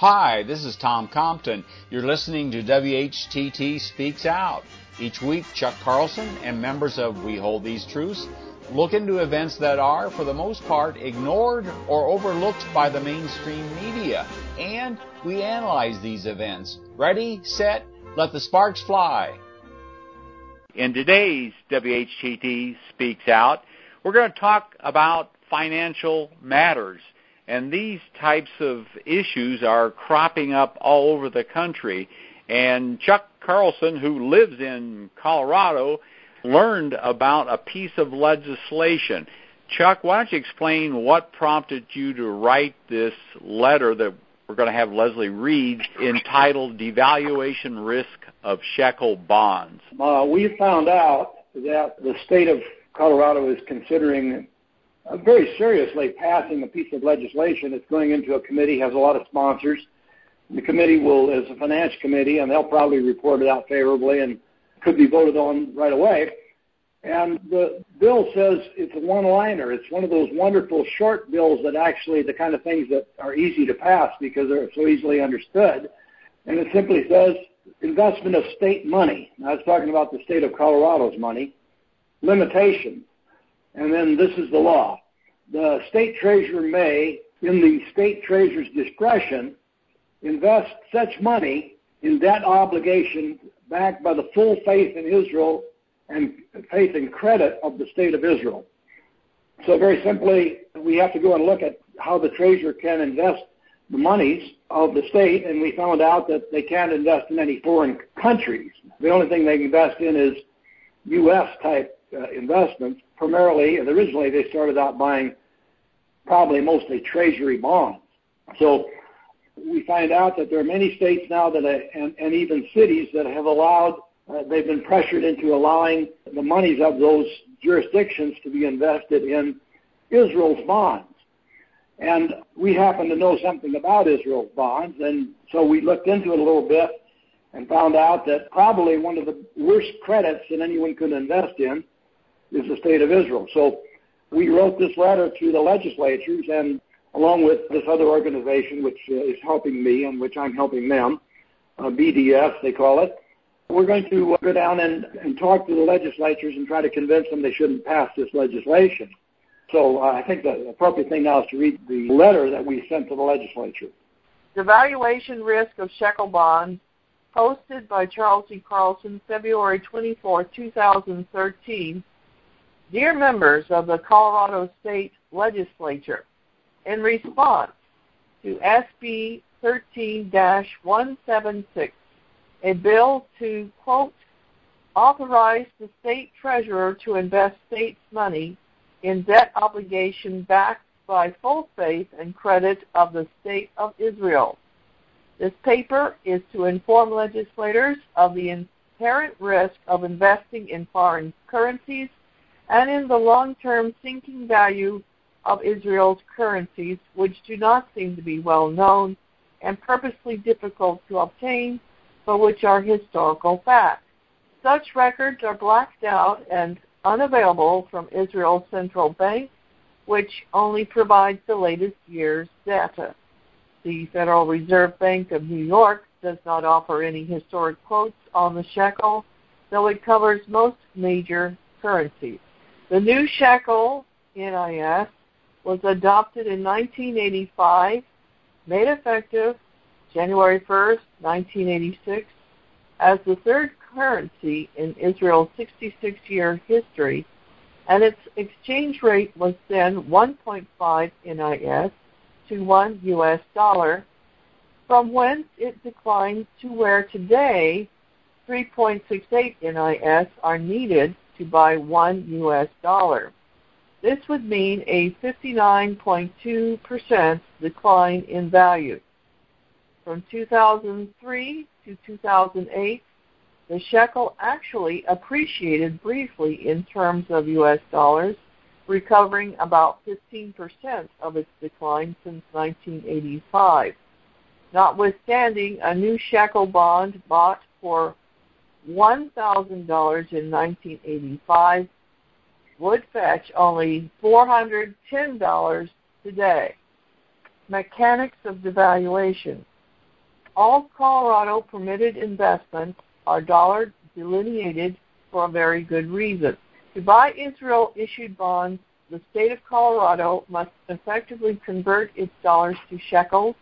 Hi, this is Tom Compton. You're listening to WHTT Speaks Out. Each week, Chuck Carlson and members of We Hold These Truths look into events that are, for the most part, ignored or overlooked by the mainstream media. And we analyze these events. Ready, set, let the sparks fly. In today's WHTT Speaks Out, we're going to talk about financial matters. And these types of issues are cropping up all over the country. And Chuck Carlson, who lives in Colorado, learned about a piece of legislation. Chuck, why don't you explain what prompted you to write this letter that we're going to have Leslie read entitled Devaluation Risk of Shekel Bonds? Uh, we found out that the state of Colorado is considering Uh, very seriously passing a piece of legislation. It's going into a committee, has a lot of sponsors. The committee will, is a finance committee, and they'll probably report it out favorably and could be voted on right away. And the bill says it's a one-liner. It's one of those wonderful short bills that actually the kind of things that are easy to pass because they're so easily understood. And it simply says investment of state money. Now, it's talking about the state of Colorado's money. Limitation. And then this is the law. The state treasurer may, in the state treasurer's discretion, invest such money in debt obligation backed by the full faith in Israel and faith and credit of the state of Israel. So very simply, we have to go and look at how the treasurer can invest the monies of the state, and we found out that they can't invest in any foreign countries. The only thing they invest in is U.S. type investments. Primarily, and originally they started out buying probably mostly treasury bonds. So we find out that there are many states now that, uh, and, and even cities that have allowed uh, they've been pressured into allowing the monies of those jurisdictions to be invested in Israel's bonds. And we happen to know something about Israel's bonds, and so we looked into it a little bit and found out that probably one of the worst credits that anyone could invest in is the state of Israel. So we wrote this letter to the legislatures, and along with this other organization, which uh, is helping me and which I'm helping them, uh, BDS they call it, we're going to go down and, and talk to the legislatures and try to convince them they shouldn't pass this legislation. So uh, I think the appropriate thing now is to read the letter that we sent to the legislature. The valuation risk of shekel bonds, posted by Charles E. Carlson, February 24, 2013. Dear members of the Colorado State Legislature, in response to SB 13 176 a bill to, quote, authorize the state treasurer to invest state's money in debt obligation backed by full faith and credit of the state of Israel. This paper is to inform legislators of the inherent risk of investing in foreign currencies and in the long-term sinking value of Israel's currencies, which do not seem to be well known and purposely difficult to obtain but which are historical facts. Such records are blacked out and unavailable from Israel's central bank, which only provides the latest year's data. The Federal Reserve Bank of New York does not offer any historic quotes on the shekel, though it covers most major currencies. The new shekel, NIS, was adopted in 1985, made effective January 1st, 1986, as the third currency in Israel's 66 year history, and its exchange rate was then 1.5 NIS to 1 US dollar, from whence it declined to where today 3.68 NIS are needed to buy 1 US dollar. This would mean a 59.2% decline in value. From 2003 to 2008, the shekel actually appreciated briefly in terms of U.S. dollars, recovering about 15% of its decline since 1985. Notwithstanding, a new shekel bond bought for $1,000 in 1985 would fetch only $410 today. Mechanics of devaluation. all Colorado permitted investments are dollar delineated for a very good reason. To buy Israel issued bonds, the state of Colorado must effectively convert its dollars to shekels.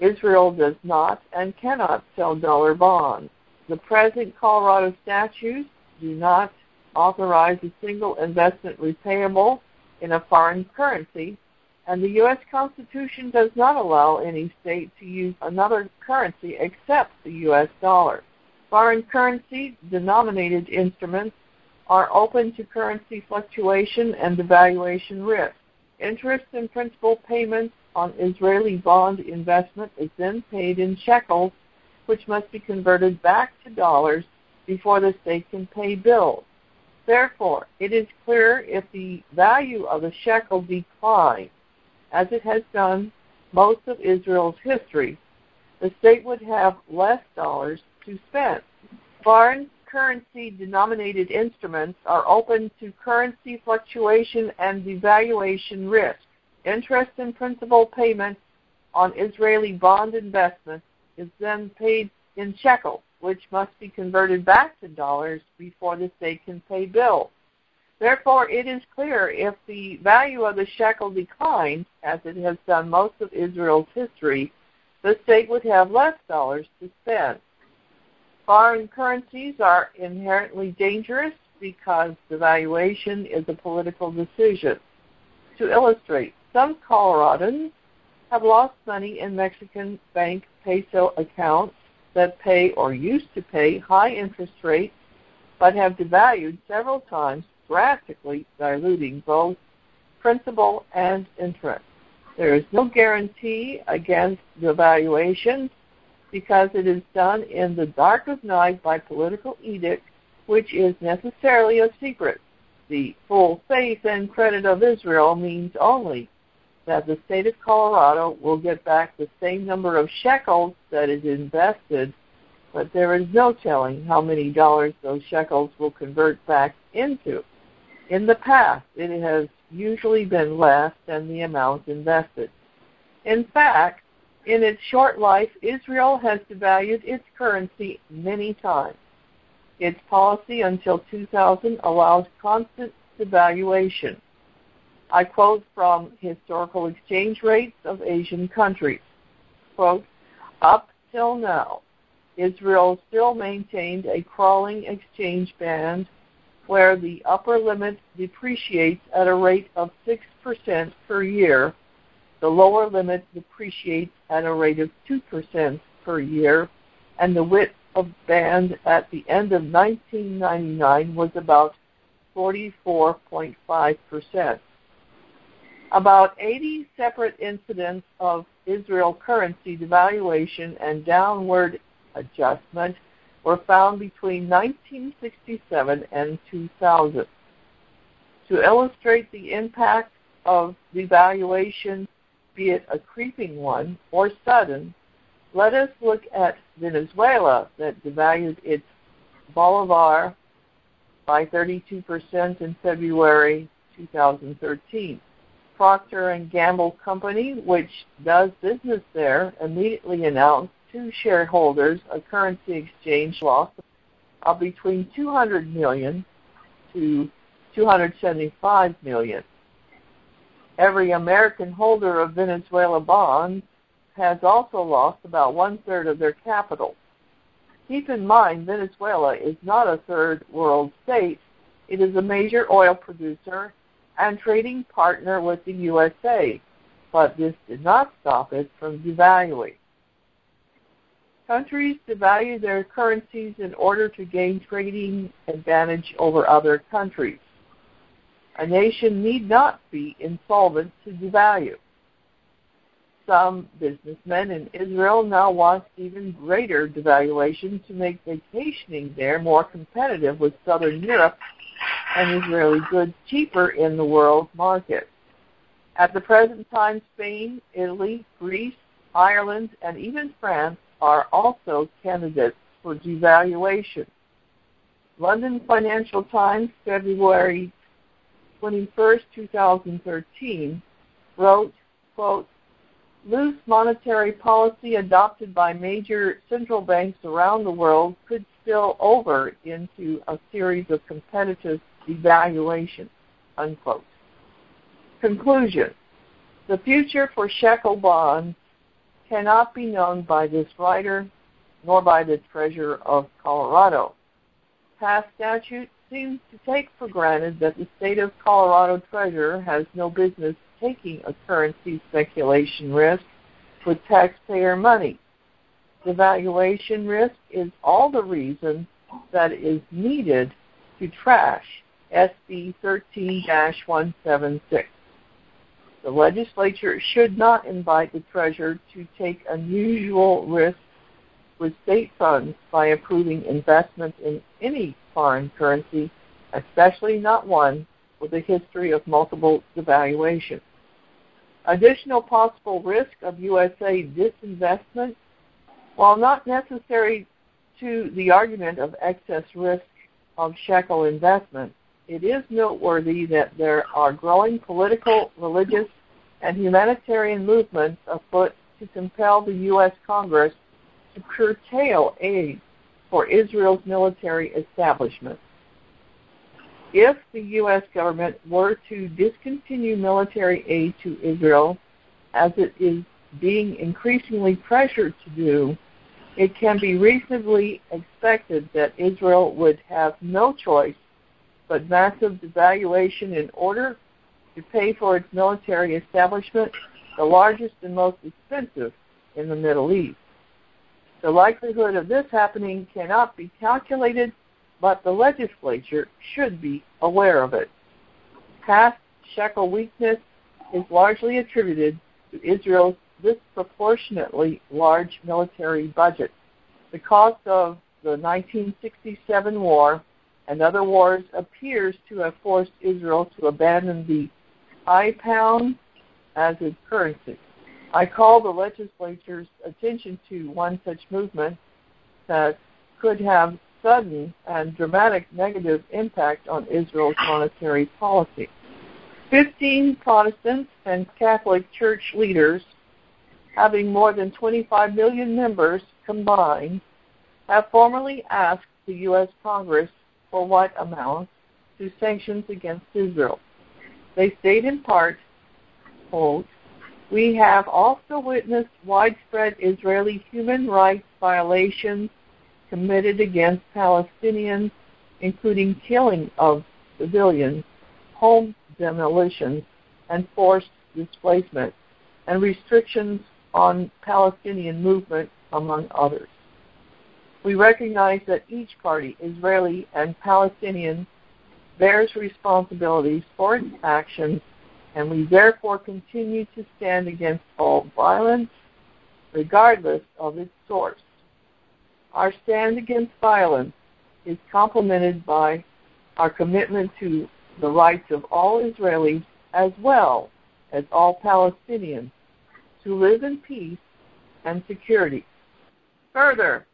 Israel does not and cannot sell dollar bonds. The present Colorado statutes do not authorize a single investment repayable in a foreign currency, and the U.S. Constitution does not allow any state to use another currency except the U.S. dollar. Foreign currency denominated instruments are open to currency fluctuation and devaluation risk. Interest and principal payments on Israeli bond investment is then paid in shekels, which must be converted back to dollars before the state can pay bills. Therefore, it is clear if the value of the shekel declines, as it has done most of Israel's history, the state would have less dollars to spend. Foreign currency denominated instruments are open to currency fluctuation and devaluation risk. Interest and principal payments on Israeli bond investments is then paid in shekels, which must be converted back to dollars before the state can pay bills. Therefore, it is clear if the value of the shekel declines, as it has done most of Israel's history, the state would have less dollars to spend. Foreign currencies are inherently dangerous because devaluation is a political decision. To illustrate, some Coloradans have lost money in Mexican bank peso accounts that pay or used to pay high interest rates but have devalued several times, drastically diluting both principal and interest. There is no guarantee against devaluation because it is done in the dark of night by political edict, which is necessarily a secret. The full faith and credit of Israel means only that the state of Colorado will get back the same number of shekels that is invested, but there is no telling how many dollars those shekels will convert back into. In the past, it has usually been less than the amount invested. In fact, in its short life, Israel has devalued its currency many times. Its policy until 2000 allows constant devaluation. I quote from historical exchange rates of Asian countries. Quote, up till now, Israel still maintained a crawling exchange band where the upper limit depreciates at a rate of 6% per year the lower limit depreciates at a rate of 2% per year, and the width of band at the end of 1999 was about 44.5%. About 80 separate incidents of Israel currency devaluation and downward adjustment were found between 1967 and 2000. To illustrate the impact of devaluation be it a creeping one or sudden, let us look at Venezuela that devalued its bolivar by 32% in February 2013. Procter and Gamble Company, which does business there, immediately announced to shareholders a currency exchange loss of between 200 million to 275 million every American holder of Venezuela bonds has also lost about one third of their capital. Keep in mind, Venezuela is not a third world state. It is a major oil producer and trading partner with the USA, but this did not stop it from devaluing. Countries devalue their currencies in order to gain trading advantage over other countries. A nation need not be insolvent to devalue. Some businessmen in Israel now want even greater devaluation to make vacationing there more competitive with Southern Europe and Israeli goods cheaper in the world market. At the present time, Spain, Italy, Greece, Ireland, and even France are also candidates for devaluation. London Financial Times, February 21, 2013, wrote, quote, loose monetary policy adopted by major central banks around the world could spill over into a series of competitive devaluations. Unquote. Conclusion. The future for shekel bonds cannot be known by this writer nor by the treasurer of Colorado. Past statute seems to take for granted that the state of Colorado treasurer has no business taking a currency speculation risk with taxpayer money. The valuation risk is all the reason that is needed to trash SB 13 176. The legislature should not invite the treasurer to take unusual risks with state funds by approving investments in any foreign currency, especially not one with a history of multiple devaluations. Additional possible risk of USA disinvestment, while not necessary to the argument of excess risk of shekel investment, it is noteworthy that there are growing political, religious, and humanitarian movements afoot to compel the U.S. Congress to curtail aid for Israel's military establishment. If the U.S. government were to discontinue military aid to Israel, as it is being increasingly pressured to do, it can be reasonably expected that Israel would have no choice but massive devaluation in order to pay for its military establishment, the largest and most expensive in the Middle East. The likelihood of this happening cannot be calculated, but the legislature should be aware of it. Past shekel weakness is largely attributed to Israel's disproportionately large military budget. The cost of the 1967 war and other wars appears to have forced Israel to abandon the I pound as its currency. I call the legislature's attention to one such movement that could have sudden and dramatic negative impact on Israel's monetary policy. Fifteen Protestant and Catholic Church leaders, having more than 25 million members combined, have formally asked the U.S. Congress for what amounts to sanctions against Israel. They state in part, quote, we have also witnessed widespread Israeli human rights violations committed against Palestinians, including killing of civilians, home demolitions, and forced displacement, and restrictions on Palestinian movement, among others. We recognize that each party, Israeli and Palestinian, bears responsibilities for its actions and we therefore continue to stand against all violence, regardless of its source. Our stand against violence is complemented by our commitment to the rights of all Israelis as well as all Palestinians to live in peace and security. Further,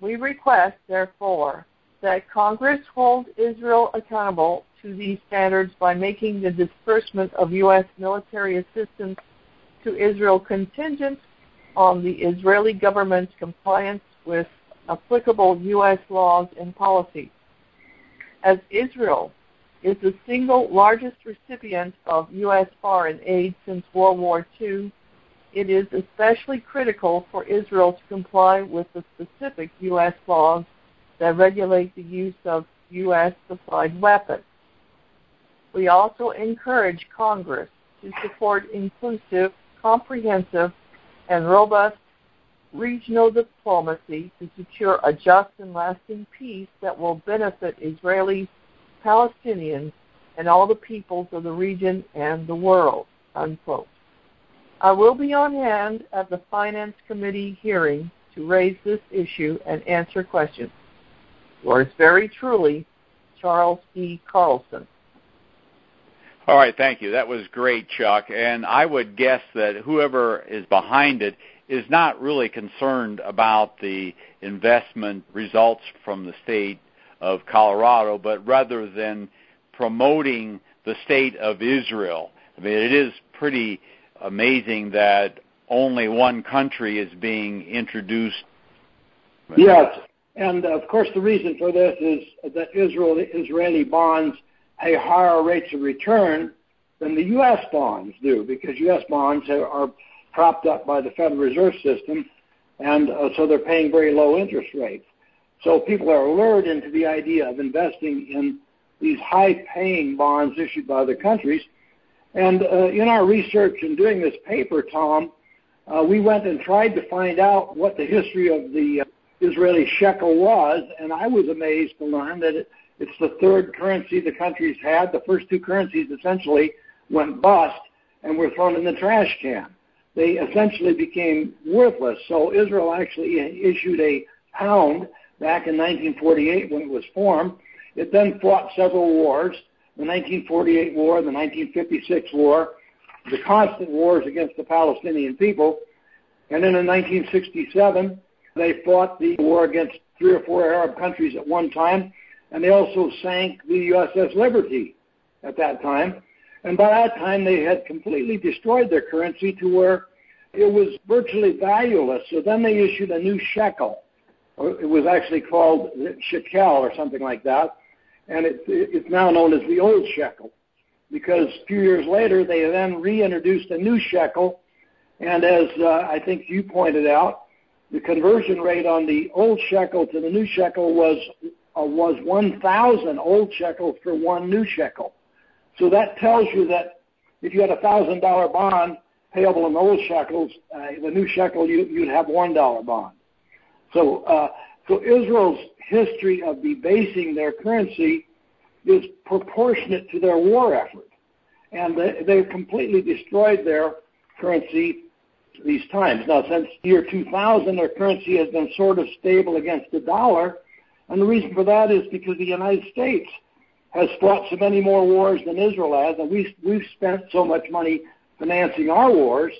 we request, therefore, that Congress hold Israel accountable to these standards by making the disbursement of U.S. military assistance to Israel contingent on the Israeli government's compliance with applicable U.S. laws and policies. As Israel is the single largest recipient of U.S. foreign aid since World War II, it is especially critical for Israel to comply with the specific U.S. laws that regulate the use of U.S. supplied weapons. We also encourage Congress to support inclusive, comprehensive, and robust regional diplomacy to secure a just and lasting peace that will benefit Israelis, Palestinians, and all the peoples of the region and the world. Unquote. I will be on hand at the Finance Committee hearing to raise this issue and answer questions. Yours very truly, Charles E. Carlson. All right, thank you. That was great, Chuck. And I would guess that whoever is behind it is not really concerned about the investment results from the state of Colorado, but rather than promoting the state of Israel. I mean, it is pretty amazing that only one country is being introduced. Yes, and of course the reason for this is that Israel, Israeli bonds pay higher rates of return than the U.S. bonds do, because U.S. bonds are propped up by the Federal Reserve System, and uh, so they're paying very low interest rates. So people are lured into the idea of investing in these high-paying bonds issued by other countries. And uh, in our research in doing this paper, Tom, uh, we went and tried to find out what the history of the uh, Israeli shekel was, and I was amazed to learn that it, it's the third currency the country's had. The first two currencies essentially went bust and were thrown in the trash can. They essentially became worthless. So Israel actually issued a pound back in 1948 when it was formed. It then fought several wars, the 1948 war, the 1956 war, the constant wars against the Palestinian people. And then in 1967, they fought the war against three or four Arab countries at one time, and they also sank the USS Liberty at that time. And by that time, they had completely destroyed their currency to where it was virtually valueless. So then they issued a new shekel. It was actually called the shekel or something like that. And it, it's now known as the old shekel because a few years later they then reintroduced a new shekel. And as uh, I think you pointed out, the conversion rate on the old shekel to the new shekel was was 1,000 old shekels for one new shekel. So that tells you that if you had a thousand dollar bond payable in old shekels, uh, the new shekel you, you'd have one dollar bond. So uh, so Israel's history of debasing their currency is proportionate to their war effort, and they, they've completely destroyed their currency these times. Now, since year 2000, their currency has been sort of stable against the dollar, and the reason for that is because the United States has fought so many more wars than Israel has, and we, we've spent so much money financing our wars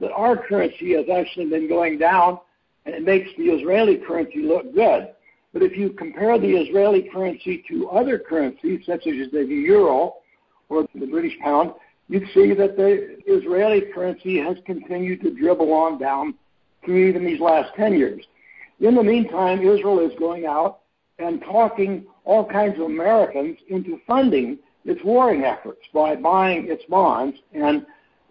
that our currency has actually been going down, and it makes the Israeli currency look good. But if you compare the Israeli currency to other currencies, such as the euro or the British pound, you'd see that the Israeli currency has continued to dribble on down through even these last 10 years. In the meantime, Israel is going out and talking all kinds of Americans into funding its warring efforts by buying its bonds. And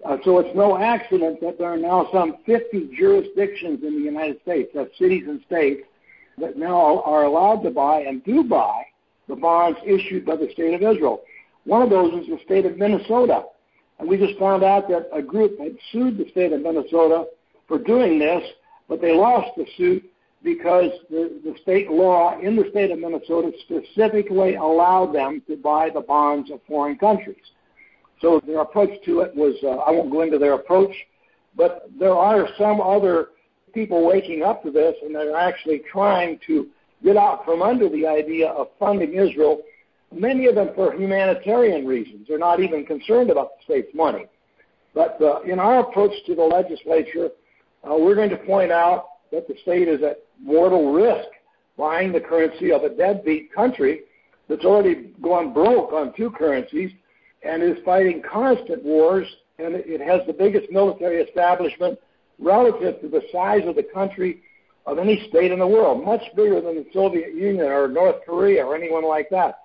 uh, so it's no accident that there are now some 50 jurisdictions in the United States, that's cities and states, that now are allowed to buy and do buy the bonds issued by the state of Israel. One of those is the state of Minnesota. And we just found out that a group had sued the state of Minnesota for doing this, but they lost the suit because the, the state law in the state of Minnesota specifically allowed them to buy the bonds of foreign countries. So their approach to it was, uh, I won't go into their approach, but there are some other people waking up to this and they're actually trying to get out from under the idea of funding Israel, many of them for humanitarian reasons. They're not even concerned about the state's money. But uh, in our approach to the legislature, uh, we're going to point out that the state is at mortal risk buying the currency of a deadbeat country that's already gone broke on two currencies and is fighting constant wars, and it has the biggest military establishment relative to the size of the country of any state in the world, much bigger than the Soviet Union or North Korea or anyone like that.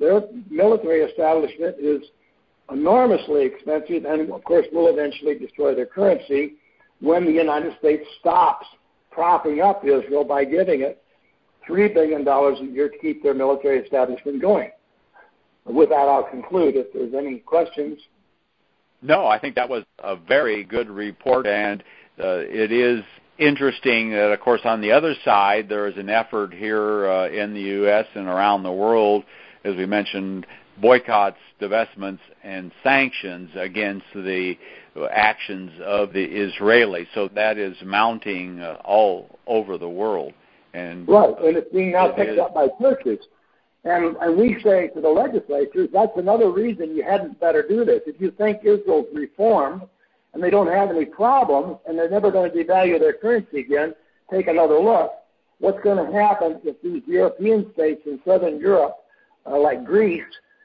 Their military establishment is enormously expensive and, of course, will eventually destroy their currency when the United States stops propping up Israel by giving it $3 billion a year to keep their military establishment going. With that, I'll conclude. If there's any questions. No, I think that was a very good report, and uh, it is interesting that, of course, on the other side, there is an effort here uh, in the U.S. and around the world, as we mentioned, boycotts, divestments, and sanctions against the actions of the Israelis. So that is mounting uh, all over the world. And right, and it's being now picked is, up by churches. And, and we say to the legislatures, that's another reason you hadn't better do this. If you think Israel's reformed and they don't have any problems and they're never going to devalue their currency again, take another look. What's going to happen if these European states in southern Europe, uh, like Greece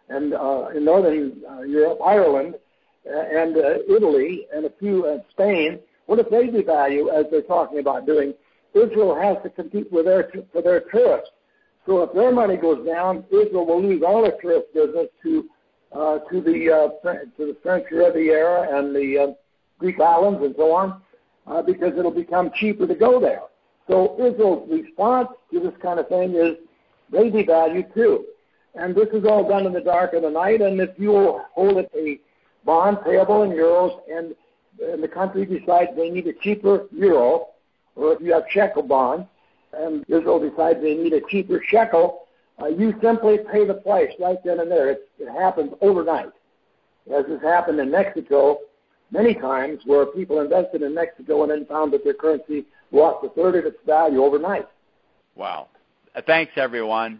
and uh, in northern uh, Europe, Ireland, uh, and uh, Italy and a few uh, Spain What if they devalue, as they're talking about doing? Israel has to compete with their for their tourists. So if their money goes down, Israel will lose all their tourist business to uh, to the uh, to the French Riviera and the uh, Greek islands and so on, uh, because it'll become cheaper to go there. So Israel's response to this kind of thing is they devalue too. And this is all done in the dark of the night. And if you hold it a bond payable in euros and, and the country decides they need a cheaper euro, or if you have shekel bonds and Israel decides they need a cheaper shekel, uh, you simply pay the price right then and there. It, it happens overnight, as has happened in Mexico many times, where people invested in Mexico and then found that their currency lost a third of its value overnight. Wow. Uh, thanks, everyone.